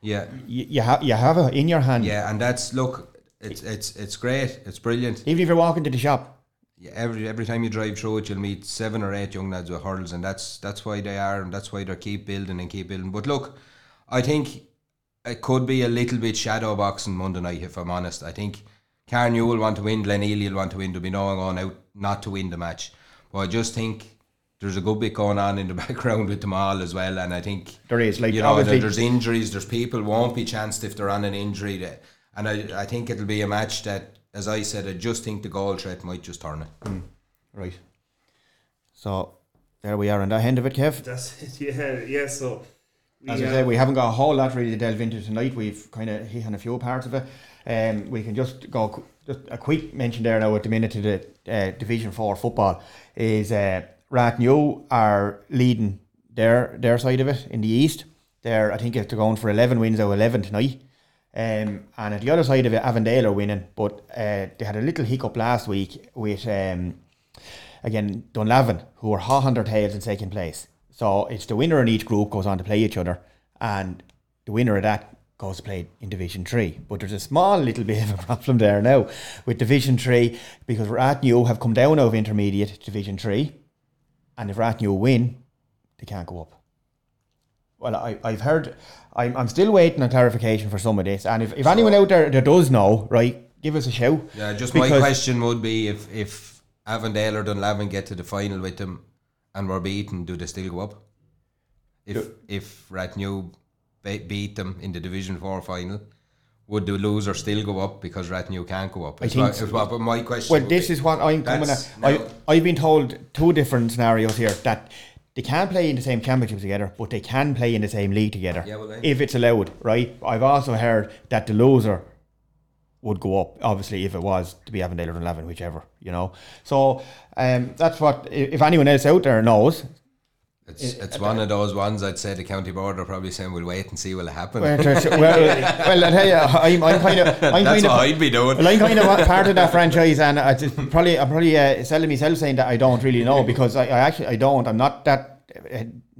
yeah, you, you have you have it in your hand. yeah, and that's look, it's it's it's great, it's brilliant. Even if you're walking to the shop. Yeah, every every time you drive through it, you'll meet seven or eight young lads with hurls, and that's that's why they are, and that's why they keep building and keep building. But look, I think it could be a little bit shadow boxing Monday night, if I'm honest. I think Carnew will want to win, Glenealy will want to win. There'll be no one going out not to win the match. But I just think there's a good bit going on in the background with them all as well, and I think There is, like, you know there- there's injuries, there's people won't be chanced if they're on an injury, that, and I I think it'll be a match that, as I said, I just think the goal threat might just turn it. Right. So there we are on that end of it, Kev. that's it. Yeah, yeah. So we, As I uh, said, we haven't got a whole lot really to delve into tonight. We've kind of hit on a few parts of it. Um, we can just go just a quick mention there now at the minute to the uh, Division Four football is uh, Rathnew are leading their their side of it in the east. They're I think they're going for eleven wins out of eleven tonight. Um, and at the other side of it, Avondale are winning, but uh, they had a little hiccup last week with um, again Dunlavin, who are hot on their tails in second place. So it's the winner in each group goes on to play each other, and the winner of that goes to play in Division Three. But there's a small little bit of a problem there now with Division Three because Rathnew have come down out of intermediate Division Three, and if Rathnew win, they can't go up. Well, I, I've heard, I'm, I'm still waiting on clarification for some of this. And if, if anyone out there that does know, right, give us a shout. Yeah, just my question would be if if Avondale or Dunlavin get to the final with them and were beaten, do they still go up? If if Rathnew be- beat them in the Division Four final, would the loser still go up because Rathnew can't go up? I think what, so. is what but my question. Well, this be. is what I'm coming at. I, I've been told two different scenarios here that they can't play in the same championship together, but they can play in the same league together Yeah, well, if it's allowed, right? I've also heard that the loser would go up, obviously, if it was to be Avondale or 11, whichever, you know. So um, that's what, if anyone else out there knows, It's, it's one of those ones I'd say the county board are probably saying we'll wait and see what'll happen. well, well, I tell you, I'm, I'm kind of, I'm That's kind of, what I'd be doing. Well, I'm kind of part of that franchise, and I just probably I'm probably uh, selling myself saying that I don't really know because I, I actually I don't. I'm not that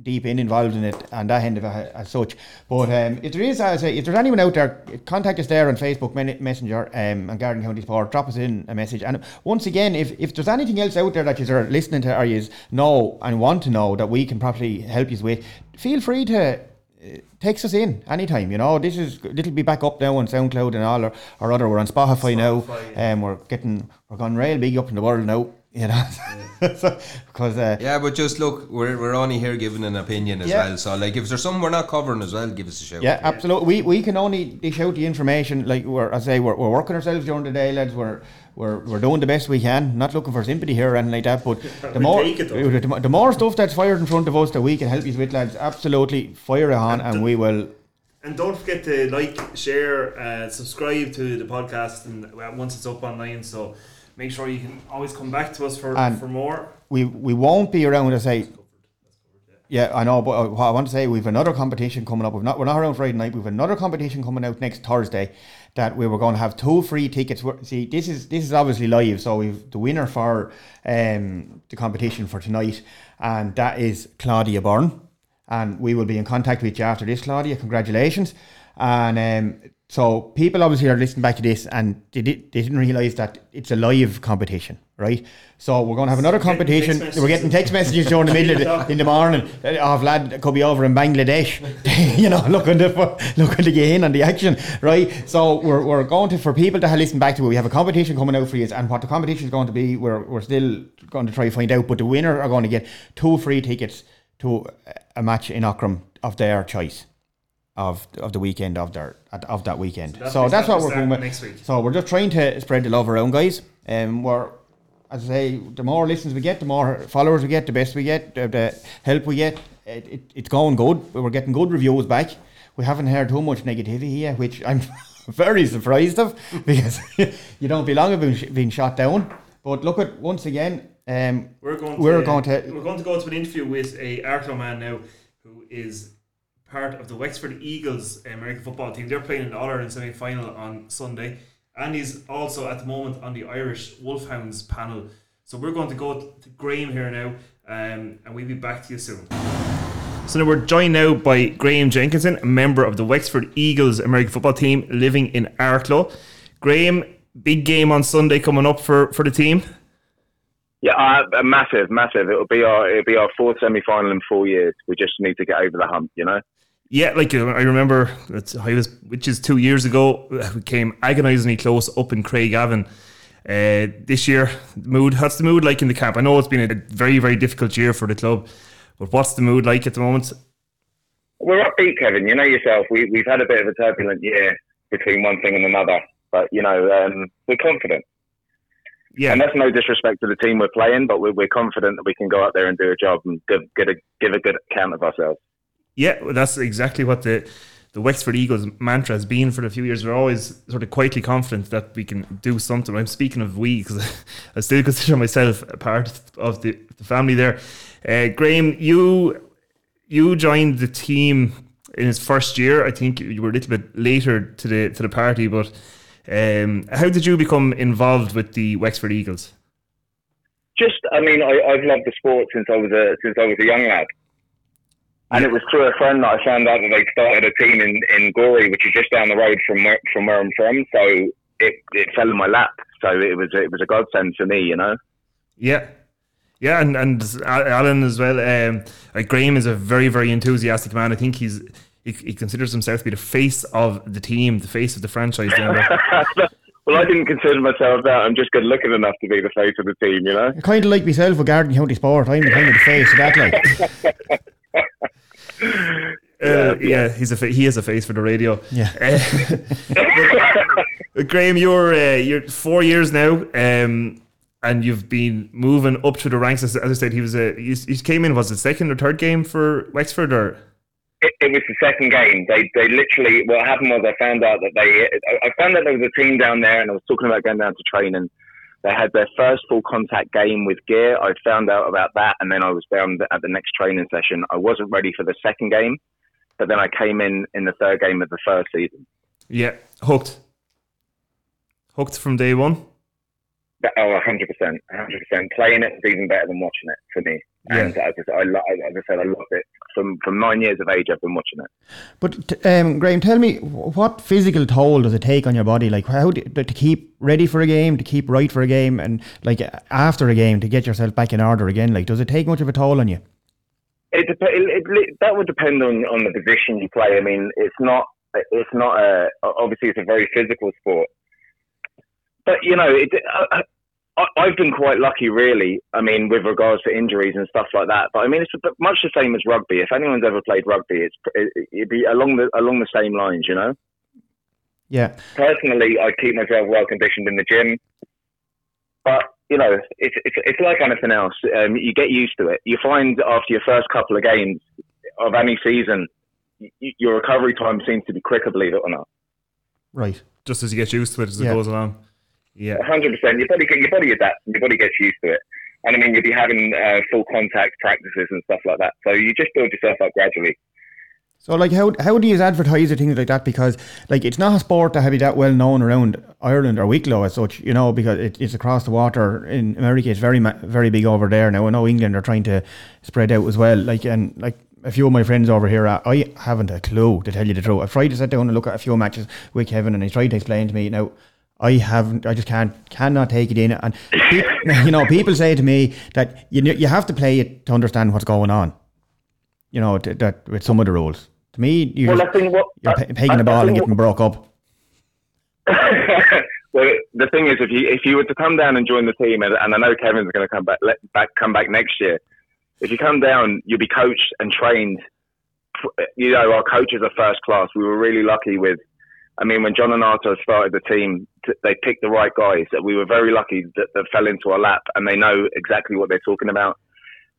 deep in involved in it and that end of it as such. But um, if there is, as I say, if there's anyone out there, contact us there on Facebook Messenger um, and Garden County Sport. Drop us in a message. And once again, if, if there's anything else out there that you are listening to or you know and want to know that we can probably help you with, feel free to takes us in anytime. You know, this is it'll be back up now on SoundCloud and all or, or other. We're on Spotify, Spotify now, and yeah. um, we're getting we're going real big up in the world now. You know, yeah. because uh, yeah, but just look, we're, we're only here giving an opinion as yeah. well. So like, if there's something we're not covering as well, give us a shout. Yeah, absolutely. We we can only dish out the information. Like we're, I say, we're, we're working ourselves during the day, lads. We're we're, we're doing the best we can. Not looking for sympathy here or anything like that. But the more the, the, more stuff that's fired in front of us that we can help you with, lads, absolutely fire it on, and, and we will. And don't forget to like, share, uh, subscribe to the podcast, and once it's up online, so make sure you can always come back to us for and for more. We we won't be around to say. Yeah, I know, but what I want to say, we've another competition coming up. We've not, we're not around Friday night. We've another competition coming out next Thursday that we were going to have two free tickets. See, this is this is obviously live, so we've the winner for um, the competition for tonight, and that is Claudia Byrne, and we will be in contact with you after this, Claudia. Congratulations, and um, so people obviously are listening back to this and they, did, they didn't realise that it's a live competition, right? So we're going to have another competition. We're getting text messages during the middle of the, in the morning uh, of lad could be over in Bangladesh, you know, looking to looking to get in on the action, right? So we're, we're going to for people to listen back to it. We have a competition coming out for you, and what the competition is going to be, we're we're still going to try to find out. But the winner are going to get two free tickets to a match in Aughrim of their choice of of the weekend of their of that weekend. So that's, so that's what we're going with next week. So we're just trying to spread the love around, guys. And um, we're as I say, the more listens we get, the more followers we get, the best we get, the, the help we get. It, it, it's going good. We're getting good reviews back. We haven't heard too much negativity here, which I'm very surprised of because you don't belong of being, being shot down. But look at once again, um, we're going. To, we're going to. We're going to go to an interview with a Arklow man now, who is part of the Wexford Eagles American football team. They're playing in the All Ireland semi final on Sunday. And he's also at the moment on the Irish Wolfhounds panel. So we're going to go to Graham here now, um, and we'll be back to you soon. So now we're joined now by Graham Jenkinson, a member of the Wexford Eagles American football team living in Arklow. Graham, big game on Sunday coming up for, for the team. Yeah, uh, massive, massive. It'll be our it'll be our fourth semi final in four years. We just need to get over the hump, you know. Yeah, like uh, I remember, I was, which is two years ago, we came agonisingly close up in Craigavon. Uh, this year, mood. What's the mood like in the camp? I know it's been a very, very difficult year for the club, but what's the mood like at the moment? We're upbeat, Kevin. You know yourself. We we've had a bit of a turbulent year between one thing and another, but you know um, we're confident. Yeah, and that's no disrespect to the team we're playing, but we're, we're confident that we can go out there and do a job and give, get a, give a good account of ourselves. Yeah, that's exactly what the the Wexford Eagles mantra has been for a few years. We're always sort of quietly confident that we can do something. I'm speaking of we because I still consider myself a part of the, the family there. Uh, Graham, you you joined the team in his first year. I think you were a little bit later to the to the party, but um, how did you become involved with the Wexford Eagles? Just, I mean, I, I've loved the sport since I was a since I was a young lad. And it was through a friend that I found out that they started a team in, in Gorey, which is just down the road from where, from where I'm from. So it, it fell in my lap. So it was it was a godsend for me, you know. Yeah, yeah, and and Alan as well. Um, like Graham is a very very enthusiastic man. I think he's he, he considers himself to be the face of the team, the face of the franchise. Well, I didn't consider myself that. I'm just good looking enough to be the face of the team, you know. Kind of like myself with Garden County Sport. I'm kind of the face of that, like. Uh, yeah, he's a fa- he is a face for the radio. Yeah. Uh, Graham, you're uh, you're four years now, um, and you've been moving up through the ranks. As, as I said, he was a he, he came in was the second or third game for Wexford, or it, it, was the second game. They they literally what happened was I found out that they I found out there was a team down there, and I was talking about going down to train, and They had their first full contact game with gear. I found out about that, and then I was down at the next training session. I wasn't ready for the second game, but then I came in in the third game of the first season. Yeah, hooked. Hooked from day one. Oh, 100%. 100%. Playing it is even better than watching it for me. Yeah. And I just, I, lo- as I said, I loved it. From, from nine years of age, I've been watching it. But um, Graham, tell me what physical toll does it take on your body? Like how do, to keep ready for a game, to keep right for a game, and like after a game to get yourself back in order again? Like, does it take much of a toll on you? It, dep- it, it, that would depend on, on the position you play. I mean, it's not it's not a obviously it's a very physical sport, but you know, it, I, I, I've been quite lucky, really. I mean, with regards to injuries and stuff like that. But I mean, it's much the same as rugby. If anyone's ever played rugby, it's it, it'd be along the along the same lines, you know. Yeah. Personally, I keep myself well conditioned in the gym, but you know, it's it's, it's like anything else. Um, you get used to it. You find after your first couple of games of any season, y- your recovery time seems to be quicker. Believe it or not. Right. Just as you get used to it as Yeah. it goes along. Yeah. hundred percent. Your body, your body adapts, and your body gets used to it. And I mean, you'll be having uh, full contact practices and stuff like that. So you just build yourself up gradually. So like how how do you advertise or things like that? Because like it's not a sport that have be that well known around Ireland or Wicklow as such, you know, because it, it's across the water in America. It's very very big over there now. I know England are trying to spread out as well. Like and like a few of my friends over here, I I haven't a clue to tell you the truth. I've tried to sit down and look at a few matches with Kevin, and he tried to explain to me now. I haven't. I just can't. Cannot take it in. And pe- you know, people say to me that you you have to play it to understand what's going on. You know, t- that with some of the rules. To me, you Well, just, I think what you're I- I- the ball and getting broke up. well, the thing is, if you if you were to come down and join the team, and, and I know Kevin's going to come back, let, back come back next year. If you come down, you'll be coached and trained. You know, our coaches are first class. We were really lucky with. I mean, when John and Arthur started the team, t- they picked the right guys. We were very lucky that, that fell into our lap, and they know exactly what they're talking about.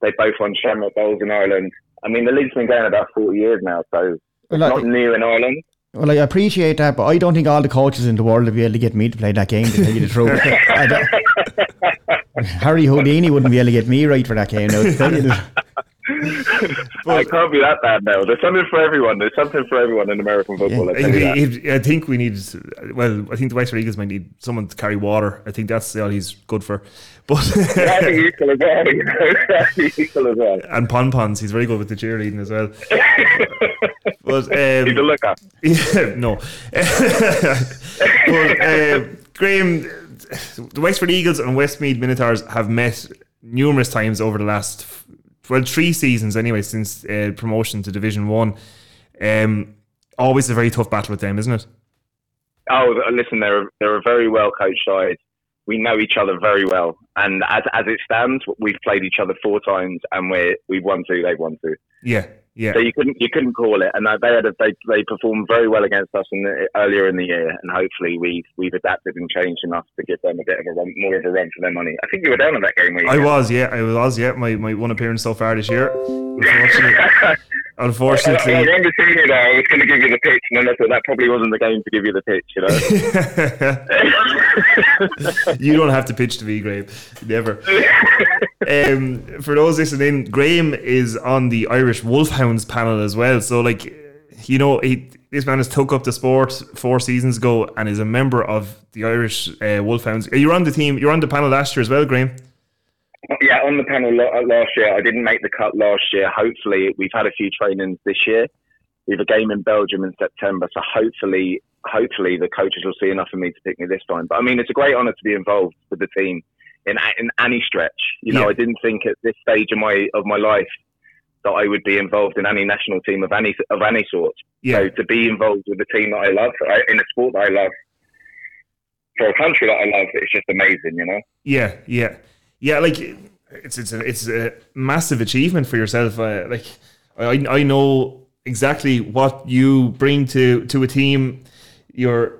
They both won Shamrock Bowls in Ireland. I mean, the league's been going about forty years now, so Well, not new in Ireland. Well, I appreciate that, but I don't think all the coaches in the world would be able to get me to play that game. To tell you the truth, Harry Houdini wouldn't be able to get me right for that game. Now, tell it can't be that bad now. There's something for everyone. There's something for everyone in American football. I I tell you think, I think we need. Well, I think the Wexford Eagles might need someone to carry water. I think that's all he's good for. But be useful as well. You know, that'd be useful as well. and pon pons, he's very good with the cheerleading as well. but um, He's a looker. Yeah, no. but uh, Graham, the Wexford Eagles and Westmeath Minotaurs have met numerous times over the last, well, three seasons anyway, since uh, promotion to Division One. Um, always a very tough battle with them, isn't it? Oh, listen, they're a- they're a very well coached side. We know each other very well, and as as it stands, we've played each other four times, and we're we've won two, they've won two. Yeah, yeah. So you couldn't you couldn't call it, and they had a, they they performed very well against us in the, earlier in the year, and hopefully we we've adapted and changed enough to give them a bit of a run, more of a run for their money. I think you were down on that game. Were I was, yeah, I was, yeah. My, my one appearance so far this year. Unfortunately, I, I unfortunately, remember seeing you there. I was going to give you the pitch, and then I thought that probably wasn't the game to give you the pitch. You know. you don't have to pitch to me, Graham. Never. um, for those listening, Graham is on the Irish Panel as well. So, like, you know, he, this man has took up the sport four seasons ago and is a member of the Irish uh, Wolfhounds. You're on the team. You're on the panel last year as well, Graham. Yeah, on the panel uh, last year. I didn't make the cut last year. Hopefully, we've had a few trainings this year. We have a game in Belgium in September, so hopefully, hopefully the coaches will see enough of me to pick me this time. But I mean, it's a great honour to be involved with the team in in any stretch. You know, Yeah. I didn't think at this stage of my of my life that I would be involved in any national team of any of any sort. Yeah. So to be involved with a team that I love in a sport that I love for a country that I love, it's just amazing. You know. Yeah, yeah, yeah. Like it's it's a, it's a massive achievement for yourself. Uh, like I I know exactly what you bring to to a team. Your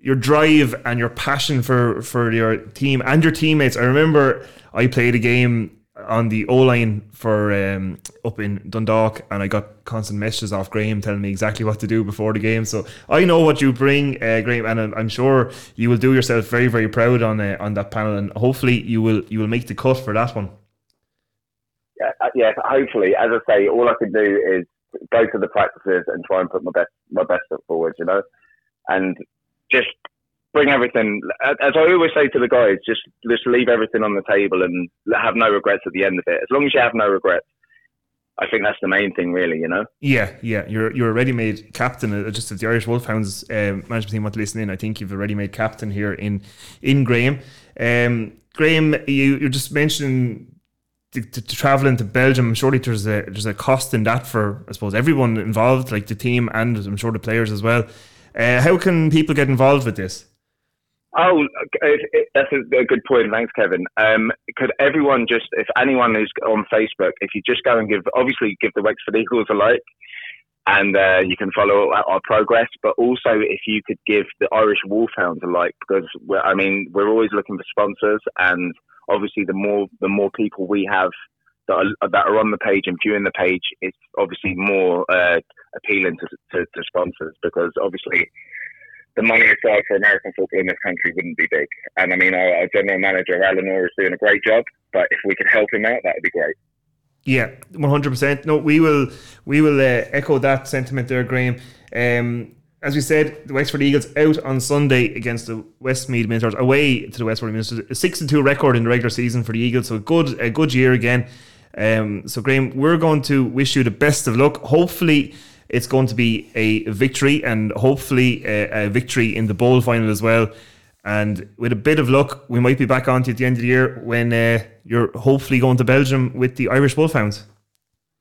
your drive and your passion for for your team and your teammates. I remember I played a game on the O line for um, up in Dundalk, and I got constant messages off Graham telling me exactly what to do before the game. So I know what you bring, uh, Graham, and I'm, sure you will do yourself very very proud on uh, on that panel, and hopefully you will you will make the cut for that one. yeah, uh, yeah, hopefully, as I say, all I can do is go to the practices and try and put my best my best foot forward, you know, and just bring everything. As I always say to the guys, just just leave everything on the table and have no regrets at the end of it. As long as you have no regrets, I think that's the main thing, really. You know. Yeah, yeah. You're you're a ready-made captain. Uh, just as the Irish Wolfhounds uh, management team want to listen in, I think you've a ready-made captain here in in Graham. Um, Graham, you you're just mentioning to, to, to traveling to Belgium, surely there's a there's a cost in that for I suppose everyone involved, like the team and I'm sure the players as well. Uh, how can people get involved with this? Oh, that's a, good point. Thanks, Kevin. Um, could everyone just, if anyone is on Facebook, if you just go and give, obviously give the Wexford Eagles a like, and uh, you can follow our progress. But also, if you could give the Irish Wolfhounds a like, because I mean, we're always looking for sponsors, and obviously, the more the more people we have that are, that are on the page and viewing the page, it's obviously more uh, appealing to, to, to sponsors because obviously the money aside for American football in this country wouldn't be big. And I mean, our, our general manager, Alan Orr, is doing a great job, but if we could help him out, that would be great. Yeah, one hundred percent. No, we will we will uh, echo that sentiment there, Graham. Um, as we said, the Wexford Eagles out on Sunday against the Westmeath Minotaurs, away to the Westmeath Minotaurs. A six and two record in the regular season for the Eagles, so a good a good year again. Um, so Graham, we're going to wish you the best of luck. Hopefully, it's going to be a victory and hopefully a, a victory in the bowl final as well. And with a bit of luck, we might be back on to you at the end of the year when uh, you're hopefully going to Belgium with the Irish Wolfhounds.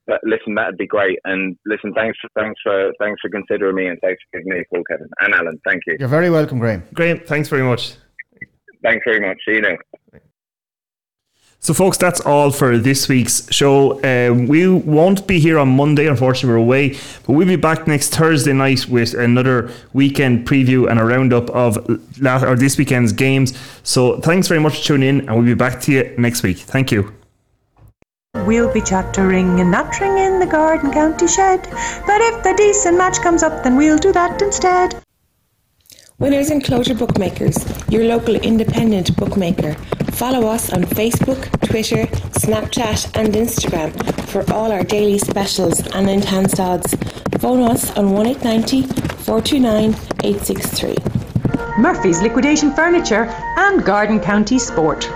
Uh, listen, that'd be great. And listen, thanks for thanks for thanks for considering me and thanks for giving me a call, Kevin and Alan. Thank you. You're very welcome, Graham. Graham, thanks very much. Thanks very much. See you now. So, folks, that's all for this week's show. Um, we won't be here on Monday, unfortunately, we're away, but we'll be back next Thursday night with another weekend preview and a roundup of last, or this weekend's games. So, thanks very much for tuning in, and we'll be back to you next week. Thank you. We'll be chattering and nattering in the Garden County shed, but if the decent match comes up, then we'll do that instead. Winners Enclosure Bookmakers, your local independent bookmaker. Follow us on Facebook, Twitter, Snapchat, and Instagram for all our daily specials and enhanced odds. Phone us on 1890 429 863. Murphy's Liquidation Furniture and Garden County Sport.